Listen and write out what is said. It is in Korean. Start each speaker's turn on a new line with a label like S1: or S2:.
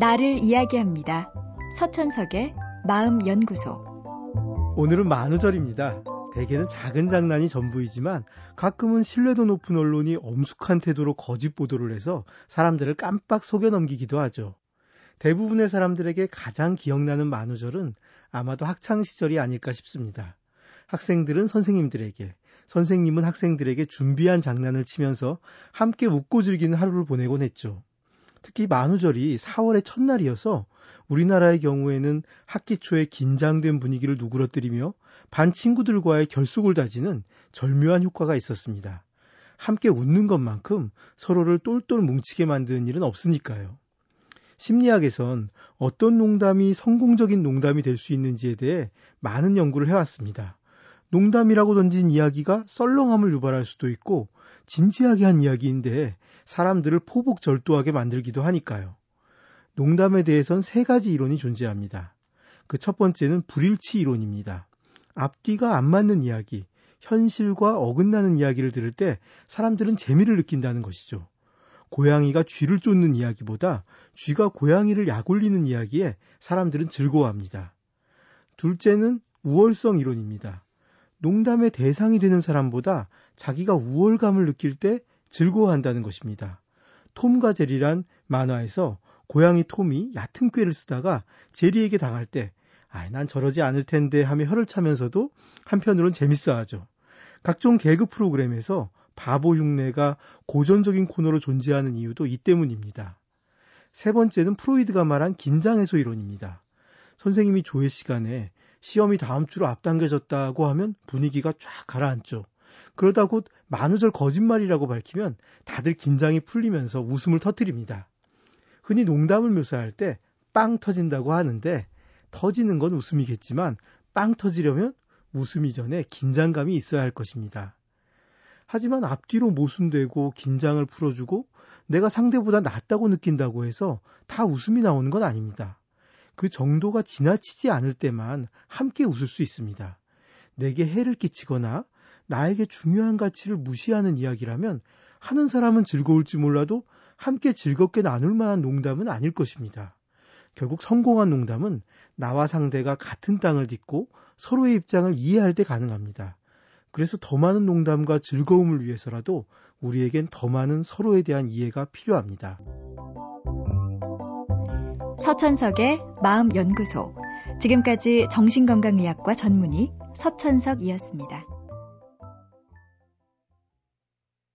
S1: 나를 이야기합니다. 서천석의 마음연구소.
S2: 오늘은 만우절입니다. 대개는 작은 장난이 전부이지만 가끔은 신뢰도 높은 언론이 엄숙한 태도로 거짓 보도를 해서 사람들을 깜빡 속여 넘기기도 하죠. 대부분의 사람들에게 가장 기억나는 만우절은 아마도 학창 시절이 아닐까 싶습니다. 학생들은 선생님들에게, 선생님은 학생들에게 준비한 장난을 치면서 함께 웃고 즐기는 하루를 보내곤 했죠. 특히 만우절이 4월의 첫날이어서 우리나라의 경우에는 학기 초에 긴장된 분위기를 누그러뜨리며 반 친구들과의 결속을 다지는 절묘한 효과가 있었습니다. 함께 웃는 것만큼 서로를 똘똘 뭉치게 만드는 일은 없으니까요. 심리학에선 어떤 농담이 성공적인 농담이 될 수 있는지에 대해 많은 연구를 해왔습니다. 농담이라고 던진 이야기가 썰렁함을 유발할 수도 있고 진지하게 한 이야기인데 사람들을 포복절도하게 만들기도 하니까요. 농담에 대해선 세 가지 이론이 존재합니다. 그 첫 번째는 불일치 이론입니다. 앞뒤가 안 맞는 이야기, 현실과 어긋나는 이야기를 들을 때 사람들은 재미를 느낀다는 것이죠. 고양이가 쥐를 쫓는 이야기보다 쥐가 고양이를 약올리는 이야기에 사람들은 즐거워합니다. 둘째는 우월성 이론입니다. 농담의 대상이 되는 사람보다 자기가 우월감을 느낄 때 즐거워한다는 것입니다. 톰과 제리란 만화에서 고양이 톰이 얕은 꾀를 쓰다가 제리에게 당할 때, 아, 난 저러지 않을 텐데 하며 혀를 차면서도 한편으론 재밌어 하죠. 각종 개그 프로그램에서 바보 흉내가 고전적인 코너로 존재하는 이유도 이 때문입니다. 세 번째는 프로이드가 말한 긴장 해소 이론입니다. 선생님이 조회 시간에 시험이 다음 주로 앞당겨졌다고 하면 분위기가 쫙 가라앉죠. 그러다 곧 만우절 거짓말이라고 밝히면 다들 긴장이 풀리면서 웃음을 터뜨립니다. 흔히 농담을 묘사할 때 빵 터진다고 하는데 터지는 건 웃음이겠지만 빵 터지려면 웃음 이전에 긴장감이 있어야 할 것입니다. 하지만 앞뒤로 모순되고 긴장을 풀어주고 내가 상대보다 낫다고 느낀다고 해서 다 웃음이 나오는 건 아닙니다. 그 정도가 지나치지 않을 때만 함께 웃을 수 있습니다. 내게 해를 끼치거나 나에게 중요한 가치를 무시하는 이야기라면 하는 사람은 즐거울지 몰라도 함께 즐겁게 나눌 만한 농담은 아닐 것입니다. 결국 성공한 농담은 나와 상대가 같은 땅을 딛고 서로의 입장을 이해할 때 가능합니다. 그래서 더 많은 농담과 즐거움을 위해서라도 우리에겐 더 많은 서로에 대한 이해가 필요합니다.
S1: 서천석의 마음연구소. 지금까지 정신건강의학과 전문의 서천석이었습니다.